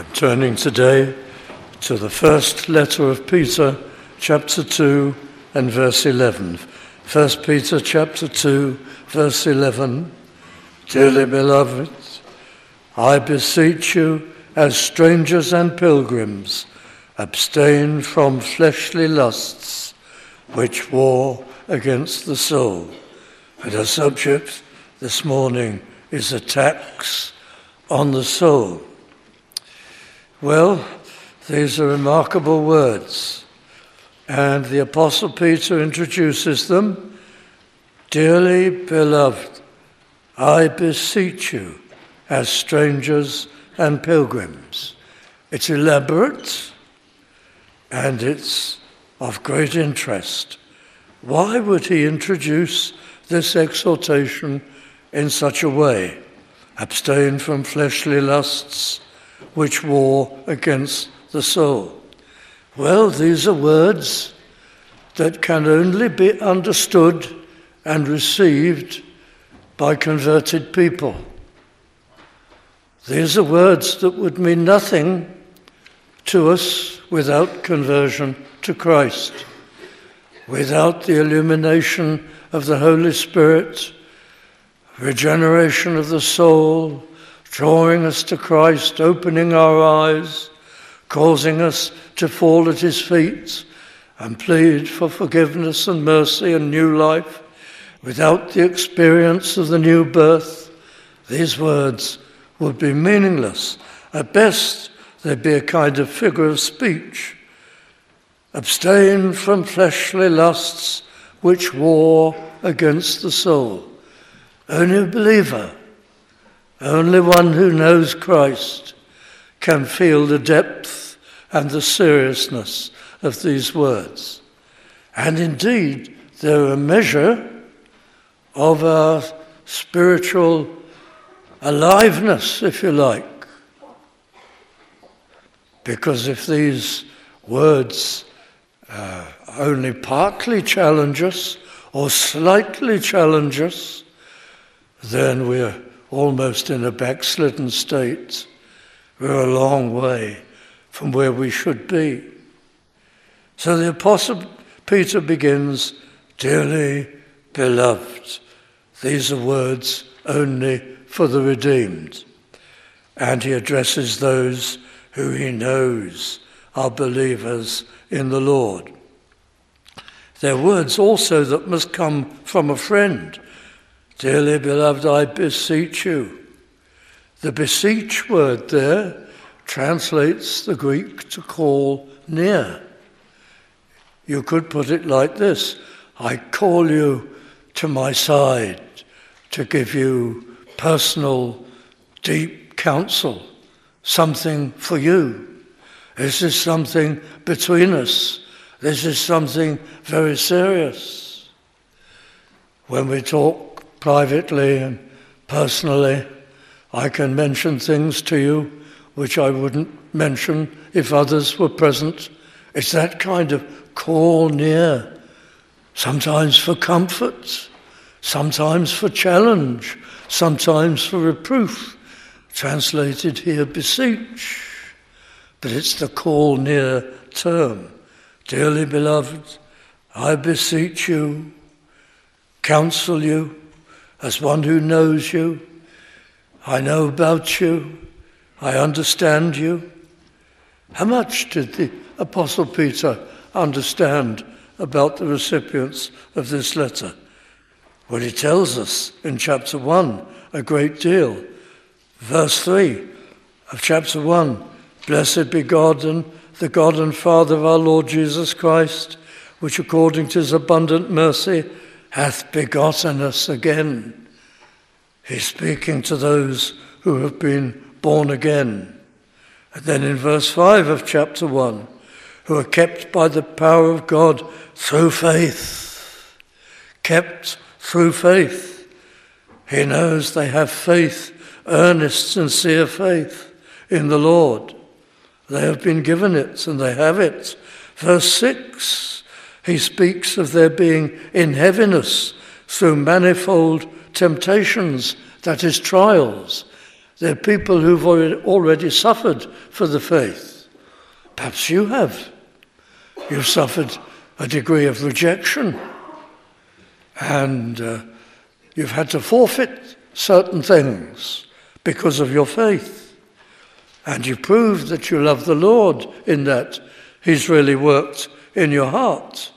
I'm turning today to the first letter of Peter, chapter 2 and verse 11. 1 Peter chapter 2, verse 11. Dearly beloved, I beseech you, as strangers and pilgrims, abstain from fleshly lusts which war against the soul. And our subject this morning is attacks on the soul. Well, these are remarkable words, and the Apostle Peter introduces them. Dearly beloved, I beseech you, as strangers and pilgrims. It's elaborate and it's of great interest. Why would he introduce this exhortation in such a way? Abstain from fleshly lusts which war against the soul. Well, these are words that can only be understood and received by converted people. These are words that would mean nothing to us without conversion to Christ, without the illumination of the Holy Spirit, regeneration of the soul, drawing us to Christ, opening our eyes, causing us to fall at his feet and plead for forgiveness and mercy and new life. Without the experience of the new birth, these words would be meaningless. At best, they'd be a kind of figure of speech. Abstain from fleshly lusts which war against the soul. Only a believer only one who knows Christ can feel the depth and the seriousness of these words. And indeed, they're a measure of our spiritual aliveness, if you like. Because if these words uh, only partly challenge us or slightly challenge us, then we're almost in a backslidden state. We're a long way from where we should be. So the Apostle Peter begins, Dearly beloved. These are words only for the redeemed. And he addresses those who he knows are believers in the Lord. They're words also that must come from a friend Dearly beloved, I beseech you. The beseech word there translates the Greek to call near. You could put it like this I call you to my side to give you personal, deep counsel, something for you. This is something between us. This is something very serious. When we talk privately and personally. I can mention things to you which I wouldn't mention if others were present. It's that kind of call near, sometimes for comfort, sometimes for challenge, sometimes for reproof. Translated here, beseech. But it's the call near term. Dearly beloved, I beseech you, counsel you, as one who knows you. I know about you. I understand you. How much did the Apostle Peter understand about the recipients of this letter? Well, he tells us in chapter 1 a great deal. Verse 3 of chapter 1 Blessed be God and the God and Father of our Lord Jesus Christ, which according to his abundant mercy hath begotten us again. He's speaking to those who have been born again. And then in verse 5 of chapter 1, who are kept by the power of God through faith. Kept through faith. He knows they have faith, earnest, sincere faith in the Lord. They have been given it and they have it. Verse 6 he speaks of their being in heaviness through manifold temptations, that is, trials. They're people who've already suffered for the faith. Perhaps you have. You've suffered a degree of rejection and uh, you've had to forfeit certain things because of your faith. And you prove that you love the Lord in that He's really worked in your heart.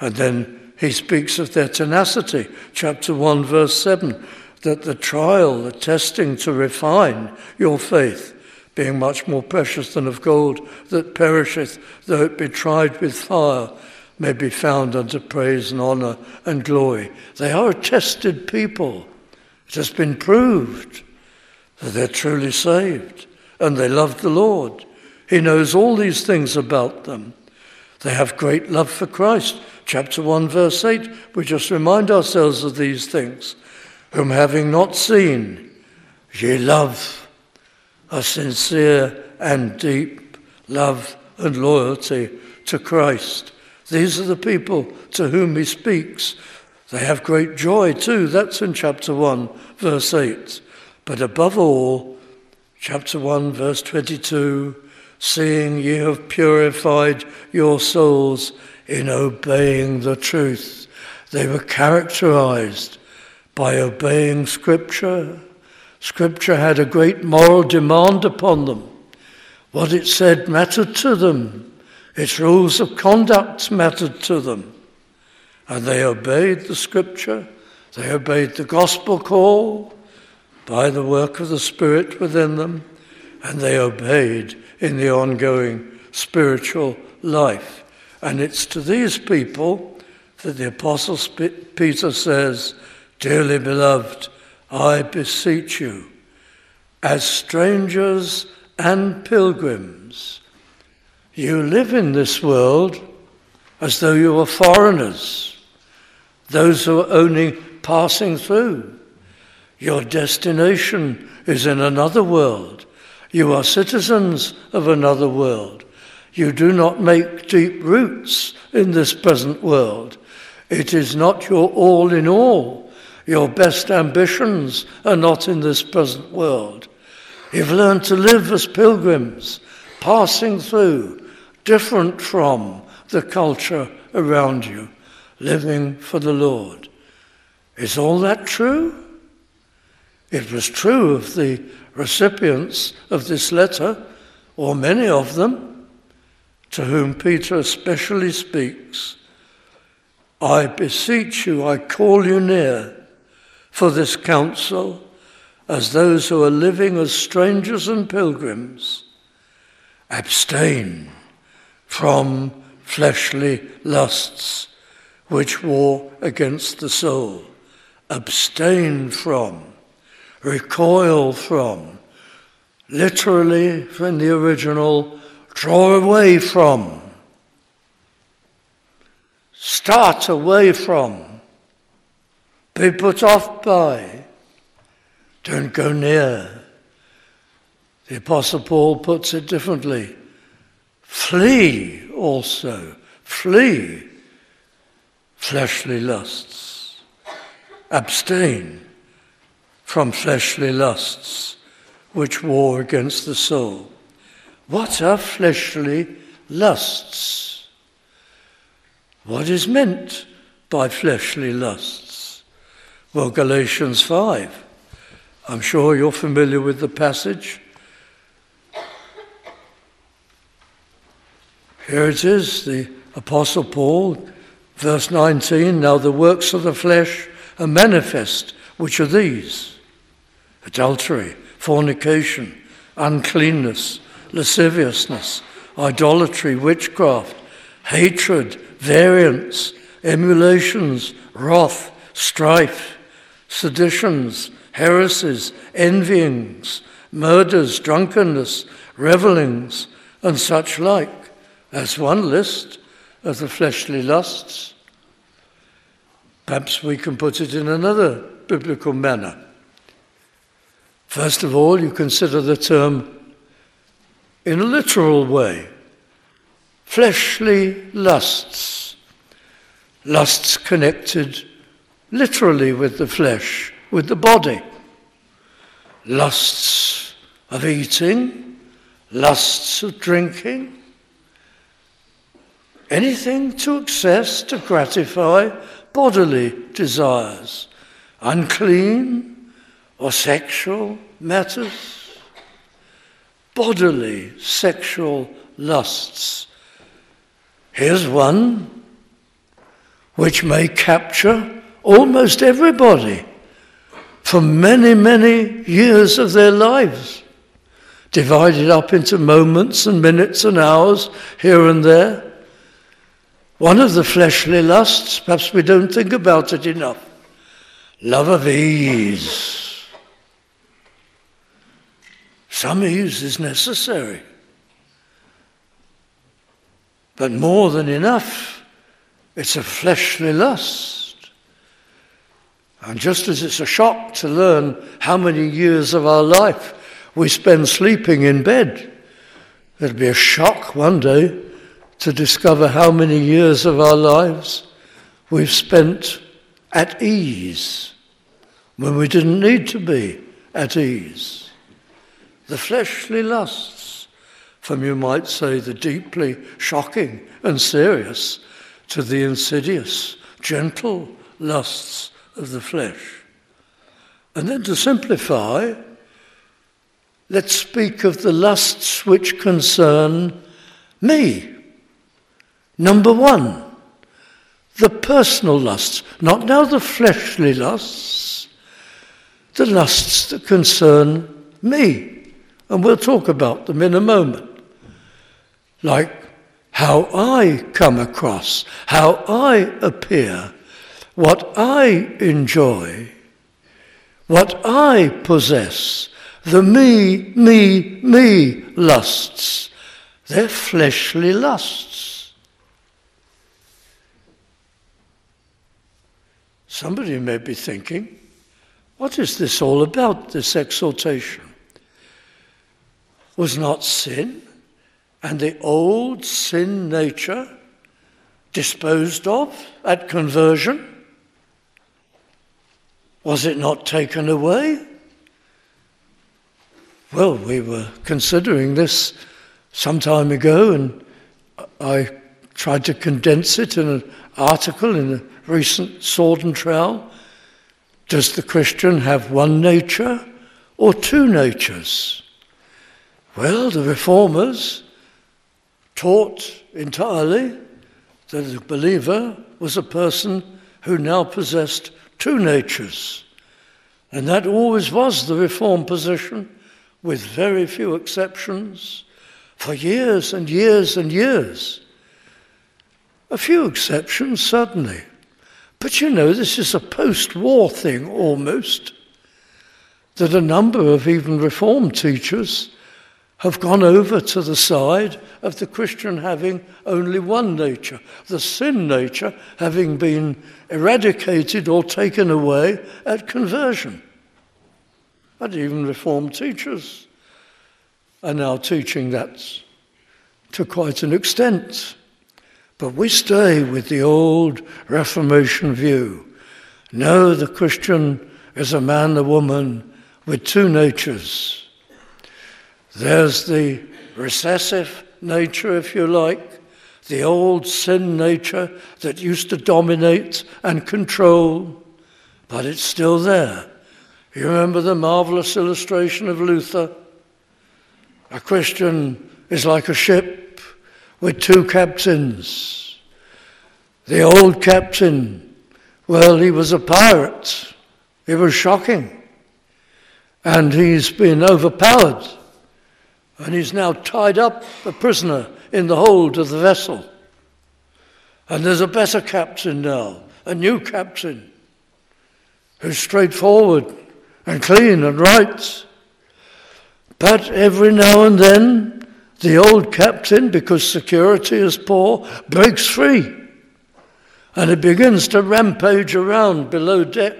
And then he speaks of their tenacity, chapter 1, verse 7, that the trial, the testing to refine your faith, being much more precious than of gold that perisheth, though it be tried with fire, may be found unto praise and honour and glory. They are a tested people. It has been proved that they're truly saved and they love the Lord. He knows all these things about them. They have great love for Christ. Chapter 1, verse 8, we just remind ourselves of these things. Whom having not seen, ye love a sincere and deep love and loyalty to Christ. These are the people to whom he speaks. They have great joy too. That's in chapter 1, verse 8. But above all, chapter 1, verse 22 seeing ye have purified your souls in obeying the truth. They were characterized by obeying Scripture. Scripture had a great moral demand upon them. What it said mattered to them. Its rules of conduct mattered to them. And they obeyed the scripture, they obeyed the gospel call by the work of the Spirit within them, and they obeyed in the ongoing spiritual life. And it's to these people that the Apostle Peter says, Dearly beloved, I beseech you, as strangers and pilgrims, you live in this world as though you were foreigners, those who are only passing through. Your destination is in another world. You are citizens of another world. You do not make deep roots in this present world. It is not your all in all. Your best ambitions are not in this present world. You've learned to live as pilgrims, passing through, different from the culture around you, living for the Lord. Is all that true? It was true of the recipients of this letter, or many of them, to whom Peter especially speaks. I beseech you, I call you near for this counsel, as those who are living as strangers and pilgrims. Abstain from fleshly lusts which war against the soul. Abstain from, recoil from. Literally, from the original, draw away from. Start away from. Be put off by. Don't go near. The Apostle Paul puts it differently Flee also, flee fleshly lusts. Abstain from fleshly lusts which war against the soul. What are fleshly lusts? What is meant by fleshly lusts? Well, Galatians 5. I'm sure you're familiar with the passage. Here it is, the Apostle Paul, verse 19. Now the works of the flesh are manifest, which are these adultery, fornication, uncleanness, lasciviousness, idolatry, witchcraft, hatred, variance, emulations, wrath, strife, seditions, heresies, envyings, murders, drunkenness, revelings, and such like that's one list of the fleshly lusts. Perhaps we can put it in another biblical manner. First of all, you consider the term in a literal way fleshly lusts, lusts connected literally with the flesh, with the body. lusts of eating, lusts of drinking, anything to excess to gratify bodily desires, unclean or sexual matters, bodily sexual lusts. Here's one which may capture almost everybody for many, many years of their lives, divided up into moments and minutes and hours here and there. One of the fleshly lusts, perhaps we don't think about it enough love of ease. Some ease is necessary, but more than enough, it's a fleshly lust. And just as it's a shock to learn how many years of our life we spend sleeping in bed, it'll be a shock one day to discover how many years of our lives we've spent at ease when we didn't need to be at ease. The fleshly lusts, from you might say the deeply shocking and serious, to the insidious, gentle lusts of the flesh. And then to simplify, let's speak of the lusts which concern me. Number one, the personal lusts, not now the fleshly lusts, the lusts that concern me. And we'll talk about them in a moment. Like how I come across, how I appear, what I enjoy, what I possess, the me, me, me lusts. They're fleshly lusts. Somebody may be thinking, what is this all about, this exaltation? Was not sin and the old sin nature disposed of at conversion? Was it not taken away? Well, we were considering this some time ago, and I tried to condense it in an article in recent sword and trowel? Does the Christian have one nature or two natures? Well, the reformers taught entirely that a believer was a person who now possessed two natures. And that always was the reform position, with very few exceptions, for years and years and years. A few exceptions, certainly. But you know, this is a post war thing almost, that a number of even Reformed teachers have gone over to the side of the Christian having only one nature, the sin nature having been eradicated or taken away at conversion. And even Reformed teachers are now teaching that to quite an extent. But we stay with the old Reformation view. No, the Christian is a man, a woman with two natures. There's the recessive nature, if you like, the old sin nature that used to dominate and control, but it's still there. You remember the marvelous illustration of Luther? A Christian is like a ship with two captains. The old captain, well, he was a pirate. It was shocking. And he's been overpowered. And he's now tied up a prisoner in the hold of the vessel. And there's a better captain now, a new captain, who's straightforward and clean and right. But every now and then, the old captain, because security is poor, breaks free and he begins to rampage around below deck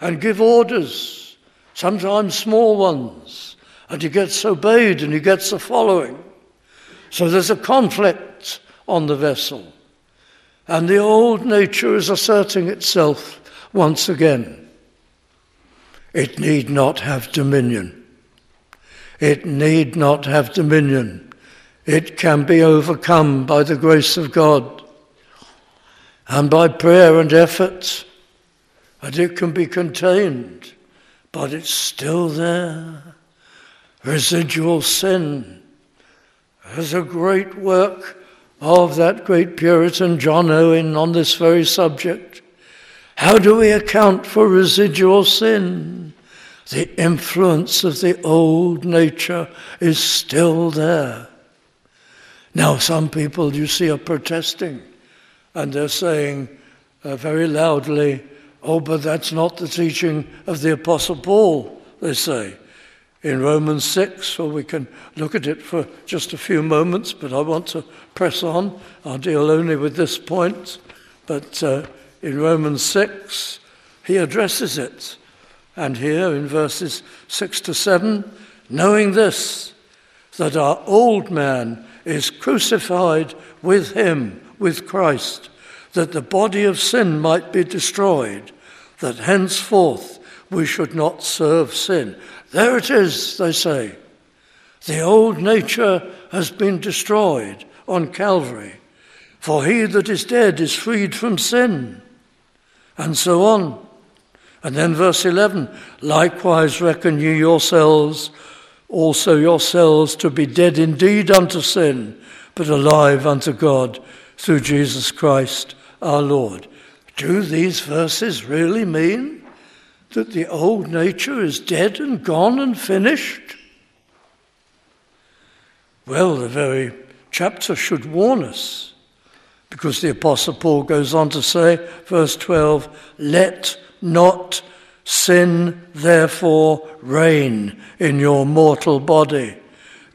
and give orders, sometimes small ones, and he gets obeyed and he gets a following. So there's a conflict on the vessel, and the old nature is asserting itself once again. it need not have dominion. It need not have dominion. It can be overcome by the grace of God and by prayer and effort, and it can be contained, but it's still there. Residual sin. There's a great work of that great Puritan John Owen on this very subject. How do we account for residual sin? The influence of the old nature is still there. Now, some people you see are protesting and they're saying uh, very loudly, Oh, but that's not the teaching of the Apostle Paul, they say. In Romans 6, well, we can look at it for just a few moments, but I want to press on. I'll deal only with this point. But uh, in Romans 6, he addresses it. And here in verses 6 to 7, knowing this, that our old man is crucified with him, with Christ, that the body of sin might be destroyed, that henceforth we should not serve sin. There it is, they say. The old nature has been destroyed on Calvary, for he that is dead is freed from sin and so on. And then verse 11 likewise reckon ye yourselves also yourselves to be dead indeed unto sin, but alive unto God through Jesus Christ our Lord. Do these verses really mean that the old nature is dead and gone and finished? Well, the very chapter should warn us. Because the Apostle Paul goes on to say, verse 12, let not sin therefore reign in your mortal body,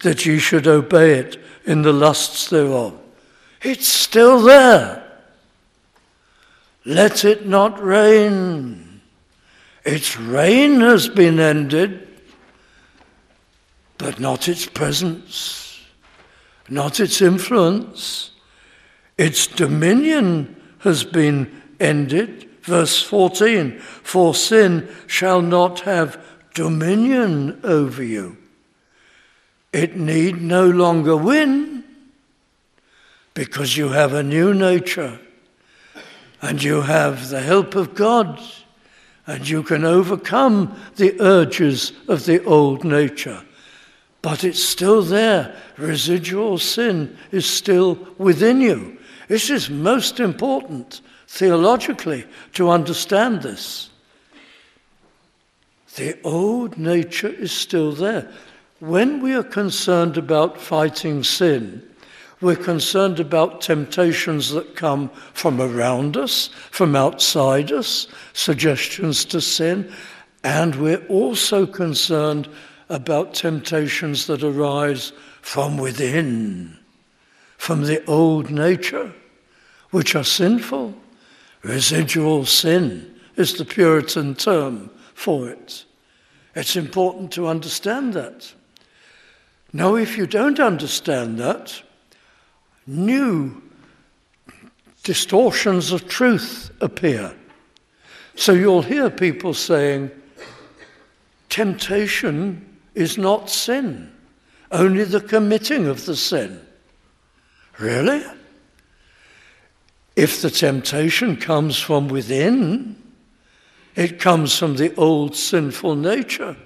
that ye should obey it in the lusts thereof. It's still there. Let it not reign. Its reign has been ended, but not its presence, not its influence. Its dominion has been ended. Verse 14 For sin shall not have dominion over you. It need no longer win because you have a new nature and you have the help of God and you can overcome the urges of the old nature. But it's still there. Residual sin is still within you. This is most important theologically to understand this. The old nature is still there. When we are concerned about fighting sin, we're concerned about temptations that come from around us, from outside us, suggestions to sin, and we're also concerned about temptations that arise from within from the old nature, which are sinful. Residual sin is the Puritan term for it. It's important to understand that. Now, if you don't understand that, new distortions of truth appear. So you'll hear people saying, temptation is not sin, only the committing of the sin. Really? If the temptation comes from within, it comes from the old sinful nature.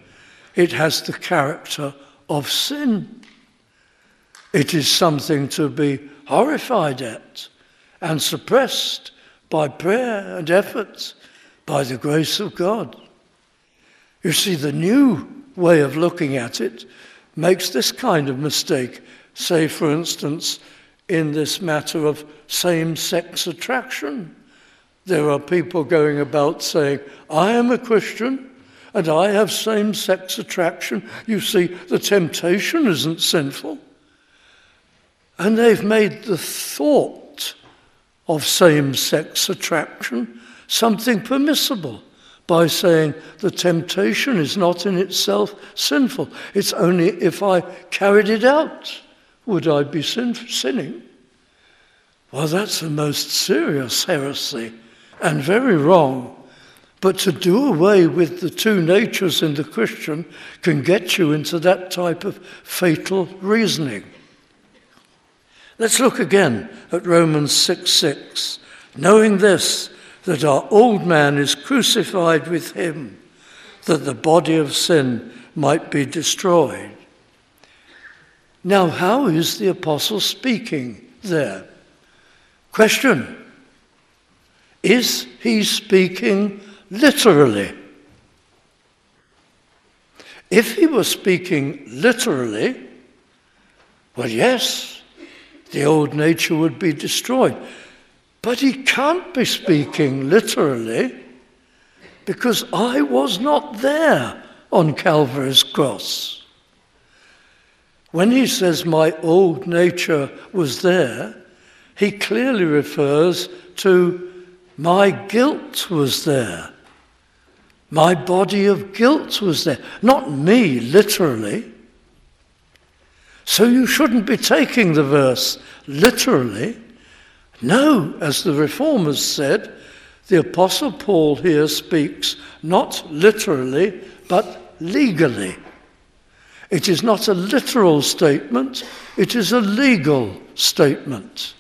It has the character of sin. It is something to be horrified at and suppressed by prayer and effort, by the grace of God. You see, the new way of looking at it makes this kind of mistake. Say, for instance, in this matter of same sex attraction. There are people going about saying, I am a Christian and I have same sex attraction. You see, the temptation isn't sinful. And they've made the thought of same sex attraction something permissible by saying the temptation is not in itself sinful. It's only if I carried it out would I be sin- sinning? Well, that's the most serious heresy and very wrong But to do away with the two natures in the Christian can get you into that type of fatal reasoning. Let's look again at Romans 6 6. Knowing this, that our old man is crucified with him, that the body of sin might be destroyed. Now, how is the apostle speaking there? Question Is he speaking literally? If he was speaking literally, well, yes, the old nature would be destroyed. But he can't be speaking literally because I was not there on Calvary's cross. When he says my old nature was there, he clearly refers to my guilt was there. My body of guilt was there. Not me, literally. So you shouldn't be taking the verse literally. No, as the reformers said, the Apostle Paul here speaks not literally, but legally. It is not a literal statement, it is a legal statement.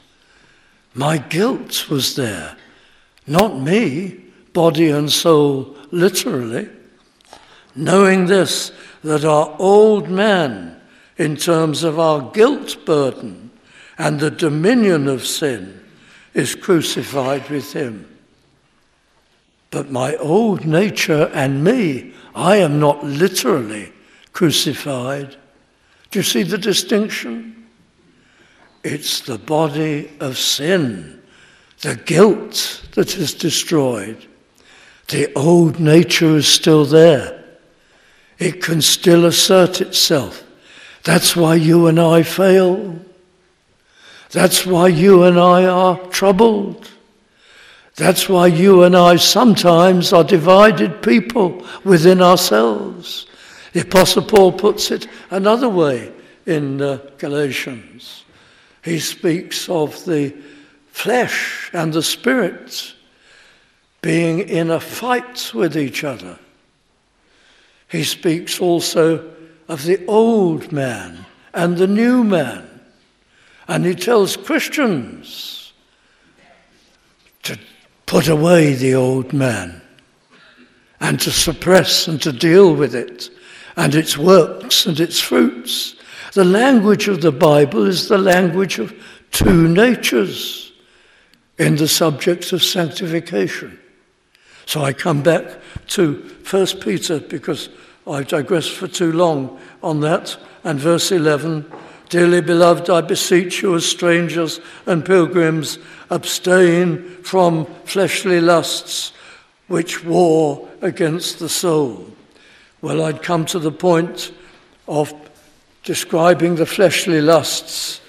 My guilt was there, not me, body and soul, literally. Knowing this, that our old man, in terms of our guilt burden and the dominion of sin, is crucified with him. But my old nature and me, I am not literally crucified. Do you see the distinction? It's the body of sin, the guilt that is destroyed. The old nature is still there. It can still assert itself. That's why you and I fail. That's why you and I are troubled. That's why you and I sometimes are divided people within ourselves. The Apostle Paul puts it another way in uh, Galatians. He speaks of the flesh and the spirit being in a fight with each other. He speaks also of the old man and the new man. And he tells Christians to put away the old man and to suppress and to deal with it and its works and its fruits. The language of the Bible is the language of two natures in the subject of sanctification. So I come back to 1 Peter because I digressed for too long on that and verse 11 Dearly beloved, I beseech you as strangers and pilgrims, abstain from fleshly lusts which war against the soul. Well, I'd come to the point of describing the fleshly lusts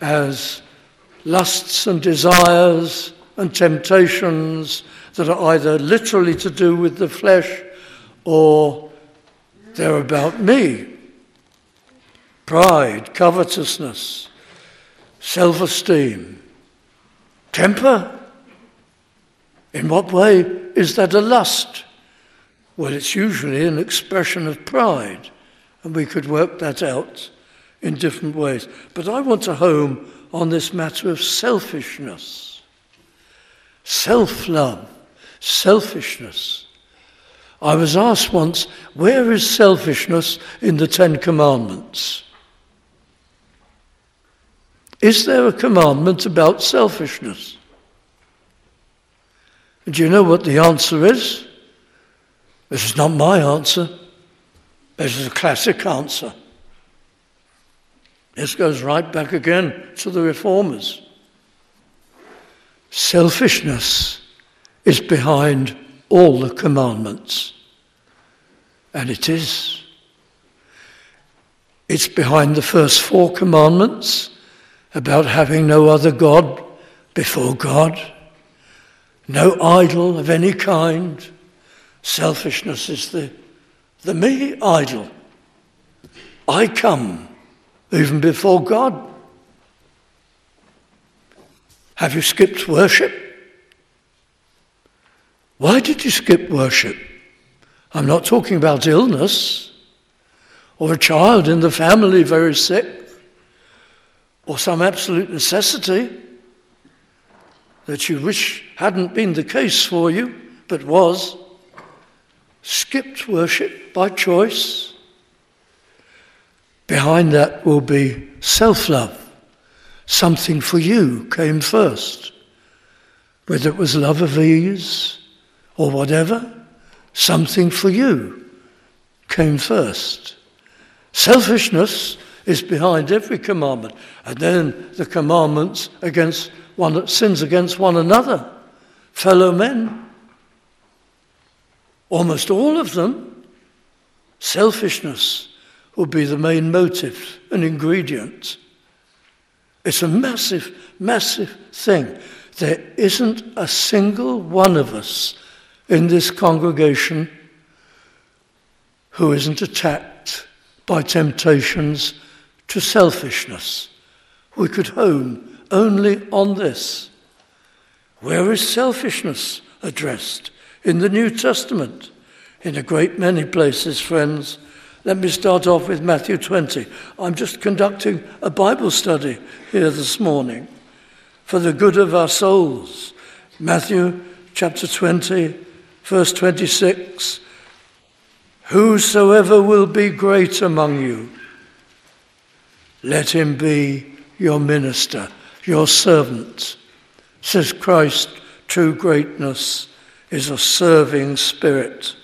as lusts and desires and temptations that are either literally to do with the flesh or they're about me pride, covetousness, self esteem, temper. In what way is that a lust? Well, it's usually an expression of pride, and we could work that out in different ways. But I want to home on this matter of selfishness, self love, selfishness. I was asked once, where is selfishness in the Ten Commandments? Is there a commandment about selfishness? Do you know what the answer is? This is not my answer. This is a classic answer. This goes right back again to the reformers. Selfishness is behind all the commandments. And it is. It's behind the first four commandments about having no other God before God, no idol of any kind. Selfishness is the, the me idol. I come even before God. Have you skipped worship? Why did you skip worship? I'm not talking about illness or a child in the family very sick or some absolute necessity that you wish hadn't been the case for you but was. Skipped worship by choice. Behind that will be self love. Something for you came first. Whether it was love of ease or whatever, something for you came first. Selfishness is behind every commandment, and then the commandments against one sins against one another, fellow men. Almost all of them, selfishness will be the main motive and ingredient. It's a massive, massive thing. There isn't a single one of us in this congregation who isn't attacked by temptations to selfishness. We could home only on this. Where is selfishness addressed? In the New Testament. In a great many places, friends. Let me start off with Matthew 20. I'm just conducting a Bible study here this morning for the good of our souls. Matthew chapter 20, verse 26. Whosoever will be great among you, let him be your minister, your servant. Says Christ, true greatness is a serving spirit.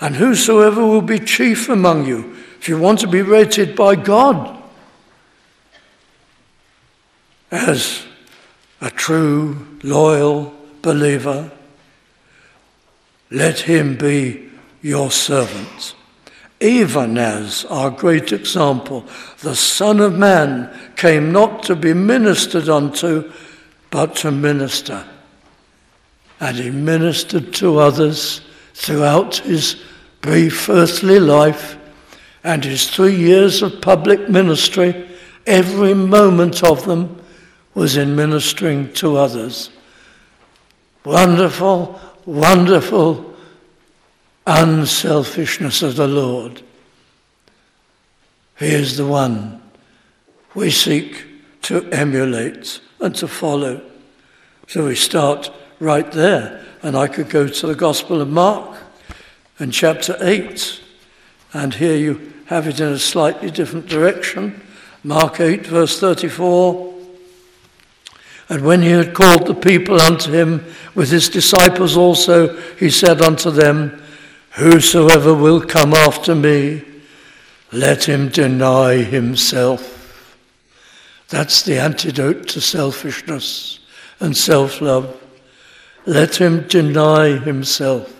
And whosoever will be chief among you, if you want to be rated by God as a true, loyal believer, let him be your servant. Even as our great example, the Son of Man came not to be ministered unto, but to minister. And he ministered to others throughout his brief earthly life and his three years of public ministry, every moment of them was in ministering to others. Wonderful, wonderful unselfishness of the Lord. He is the one we seek to emulate and to follow. So we start right there. And I could go to the Gospel of Mark and chapter 8. And here you have it in a slightly different direction. Mark 8, verse 34. And when he had called the people unto him with his disciples also, he said unto them, Whosoever will come after me, let him deny himself. That's the antidote to selfishness and self love. Let him deny himself.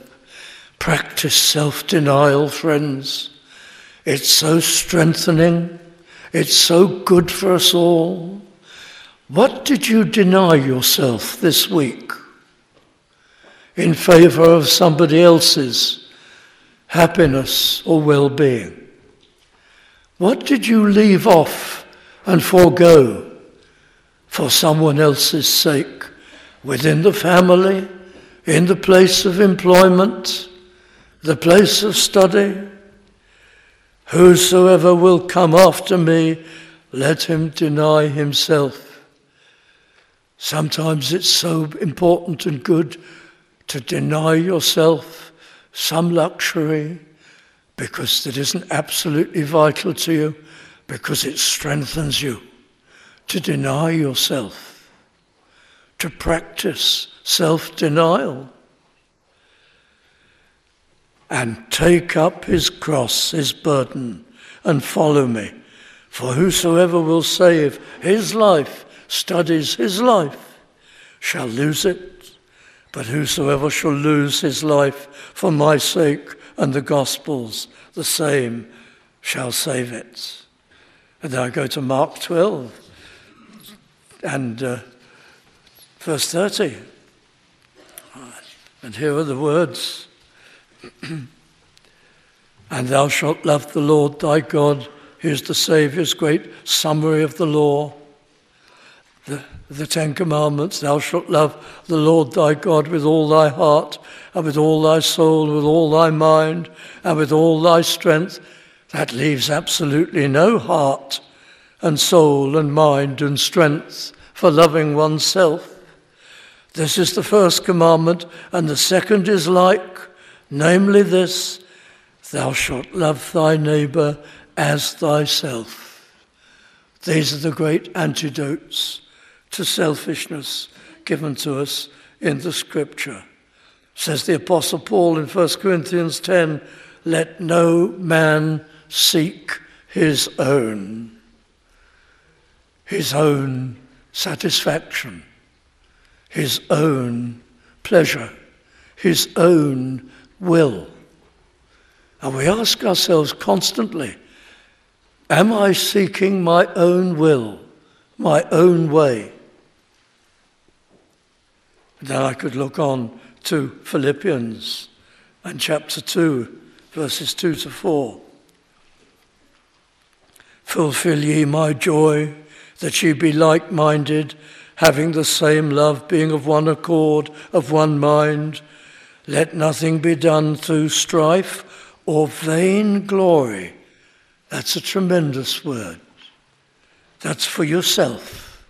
Practice self denial, friends. It's so strengthening. It's so good for us all. What did you deny yourself this week in favor of somebody else's happiness or well being? What did you leave off and forego for someone else's sake? Within the family, in the place of employment, the place of study. Whosoever will come after me, let him deny himself. Sometimes it's so important and good to deny yourself some luxury because that isn't absolutely vital to you, because it strengthens you to deny yourself to practice self denial and take up his cross, his burden, and follow me. For whosoever will save his life, studies his life, shall lose it. But whosoever shall lose his life for my sake and the gospel's, the same shall save it. And then I go to Mark 12. And uh, Verse 30. And here are the words And thou shalt love the Lord thy God. Here's the Saviour's great summary of the law. the, the Ten Commandments Thou shalt love the Lord thy God with all thy heart, and with all thy soul, with all thy mind, and with all thy strength. That leaves absolutely no heart and soul and mind and strength for loving oneself. This is the first commandment, and the second is like, namely this Thou shalt love thy neighbour as thyself. These are the great antidotes to selfishness given to us in the scripture. Says the Apostle Paul in 1 Corinthians 10 let no man seek his own, his own satisfaction, his own pleasure, his own will. And we ask ourselves constantly Am I seeking my own will, my own way? Then I could look on to Philippians and chapter 2, verses 2 to 4. Fulfill ye my joy, that ye be like minded, having the same love, being of one accord, of one mind. Let nothing be done through strife or vain glory. That's a tremendous word. That's for yourself.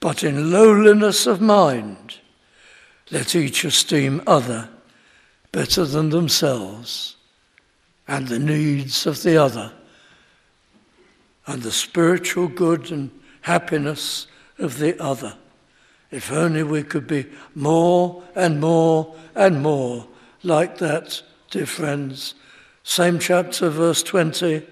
But in lowliness of mind, let each esteem other better than themselves and the needs of the other and the spiritual good and happiness of the other. If only we could be more and more and more like that, dear friends. Same chapter, verse 20.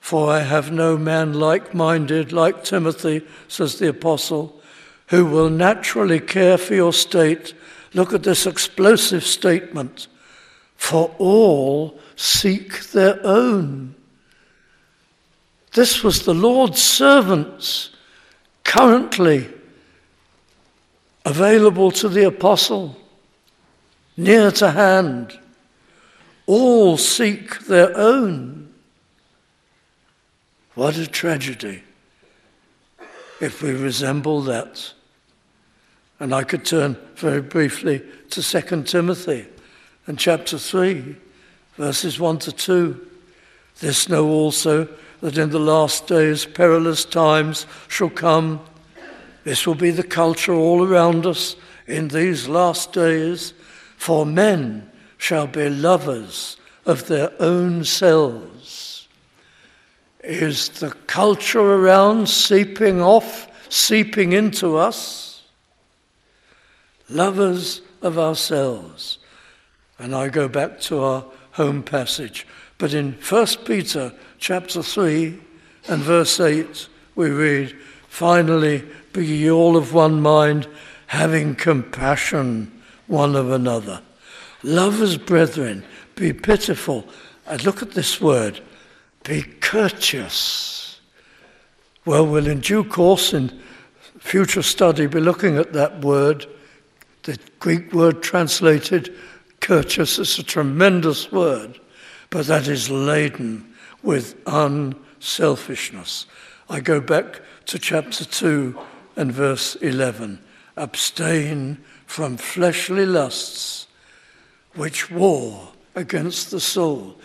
For I have no man like minded like Timothy, says the apostle, who will naturally care for your state. Look at this explosive statement. For all seek their own. This was the Lord's servants currently available to the apostle, near to hand. All seek their own. What a tragedy if we resemble that. And I could turn very briefly to 2 Timothy and chapter 3, verses 1 to 2. This know also that in the last days perilous times shall come. This will be the culture all around us in these last days. For men shall be lovers of their own selves. Is the culture around seeping off, seeping into us? Lovers of ourselves. And I go back to our home passage. But in 1 Peter chapter 3 and verse 8, we read, Finally, be ye all of one mind, having compassion one of another. Love as brethren, be pitiful. And look at this word, be courteous. Well, we'll in due course in future study be looking at that word. The Greek word translated courteous is a tremendous word, but that is laden with unselfishness. I go back to chapter 2 and verse 11. Abstain from fleshly lusts which war against the soul.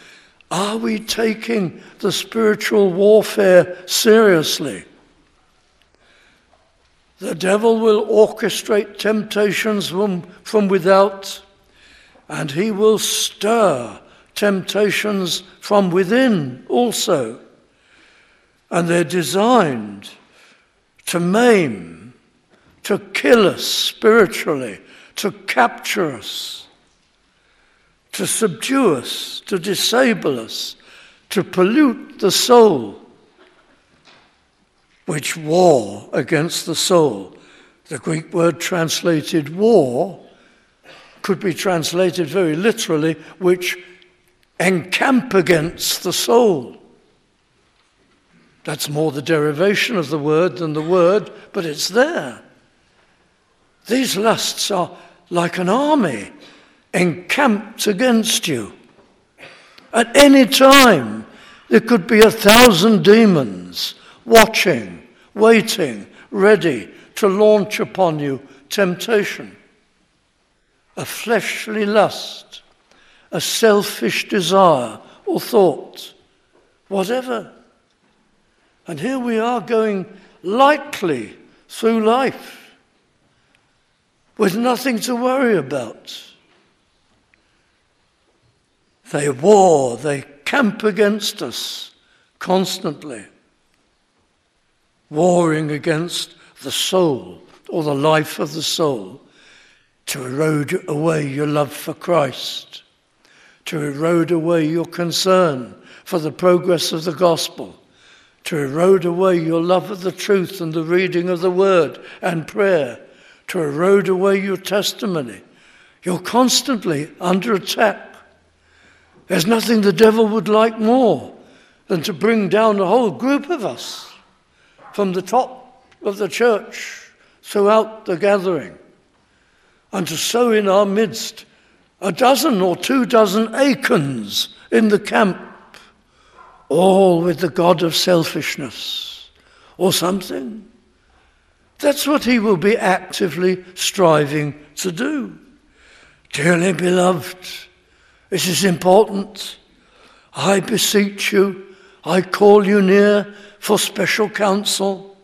Are we taking the spiritual warfare seriously? The devil will orchestrate temptations from, from without, and he will stir temptations from within also. And they're designed to maim, to kill us spiritually, to capture us, to subdue us, to disable us, to pollute the soul, which war against the soul. The Greek word translated war could be translated very literally, which encamp against the soul. That's more the derivation of the word than the word, but it's there. These lusts are like an army encamped against you. At any time, there could be a thousand demons watching, waiting, ready to launch upon you temptation, a fleshly lust, a selfish desire or thought, whatever. And here we are going lightly through life with nothing to worry about. They war, they camp against us constantly, warring against the soul or the life of the soul to erode away your love for Christ, to erode away your concern for the progress of the gospel, to erode away your love of the truth and the reading of the word and prayer, to erode away your testimony. You're constantly under attack. There's nothing the devil would like more than to bring down a whole group of us from the top of the church throughout the gathering and to sow in our midst a dozen or two dozen Achans in the camp, all with the God of selfishness or something. That's what he will be actively striving to do. Dearly beloved, this is important. I beseech you, I call you near for special counsel.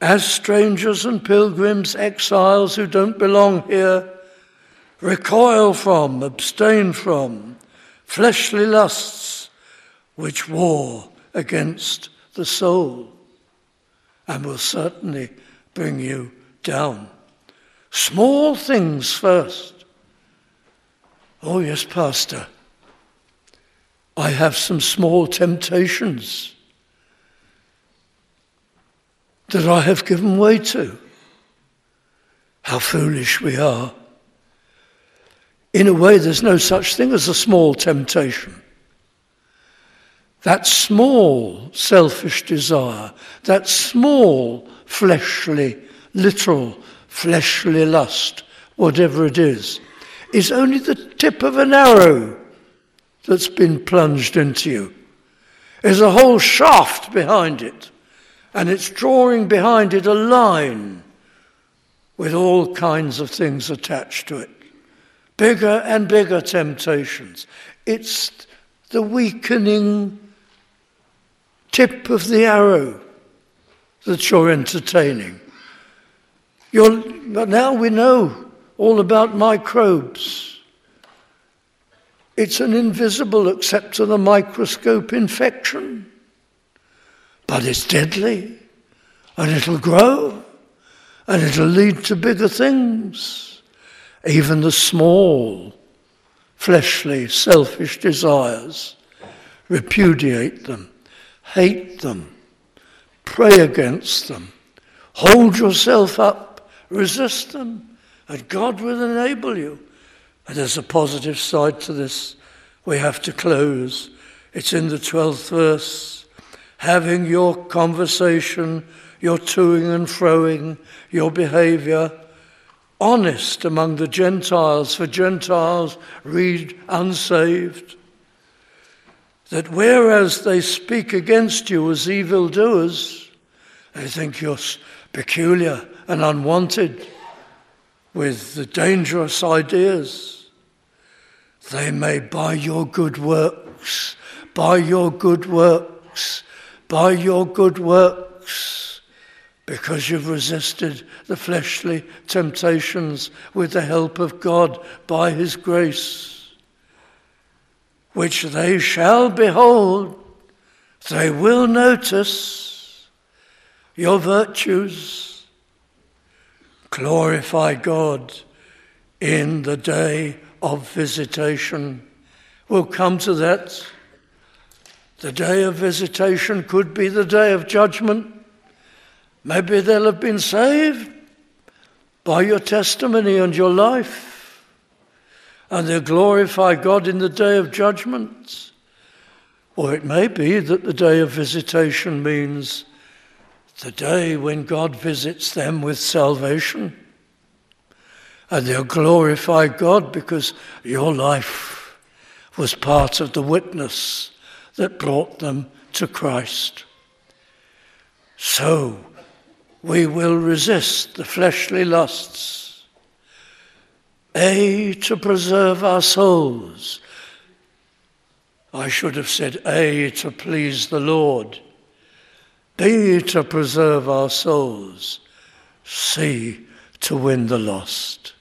As strangers and pilgrims, exiles who don't belong here, recoil from, abstain from fleshly lusts which war against the soul and will certainly bring you down. Small things first Oh, yes, Pastor. I have some small temptations that I have given way to. How foolish we are. In a way, there's no such thing as a small temptation. That small selfish desire, that small fleshly, little fleshly lust, whatever it is, is only the tip of an arrow that's been plunged into you. There's a whole shaft behind it, and it's drawing behind it a line with all kinds of things attached to it. Bigger and bigger temptations. It's the weakening tip of the arrow that you're entertaining. You're, but now we know all about microbes. It's an invisible, except to the microscope, infection. But it's deadly, and it'll grow, and it'll lead to bigger things. Even the small, fleshly, selfish desires, repudiate them, hate them, pray against them, hold yourself up, resist them and God will enable you. And there's a positive side to this. We have to close. It's in the 12th verse. Having your conversation, your toing and froing, your behavior honest among the Gentiles, for Gentiles read unsaved. That whereas they speak against you as evildoers, they think you're peculiar and unwanted with the dangerous ideas. They may, by your good works, by your good works, by your good works, because you've resisted the fleshly temptations with the help of God by His grace, which they shall behold, they will notice your virtues glorify God in the day of visitation. We'll come to that. The day of visitation could be the day of judgment. Maybe they'll have been saved by your testimony and your life, and they'll glorify God in the day of judgment. Or it may be that the day of visitation means the day when God visits them with salvation. And they'll glorify God because your life was part of the witness that brought them to Christ. So, we will resist the fleshly lusts. A, to preserve our souls. I should have said A, to please the Lord. B, to preserve our souls. C, to win the lost.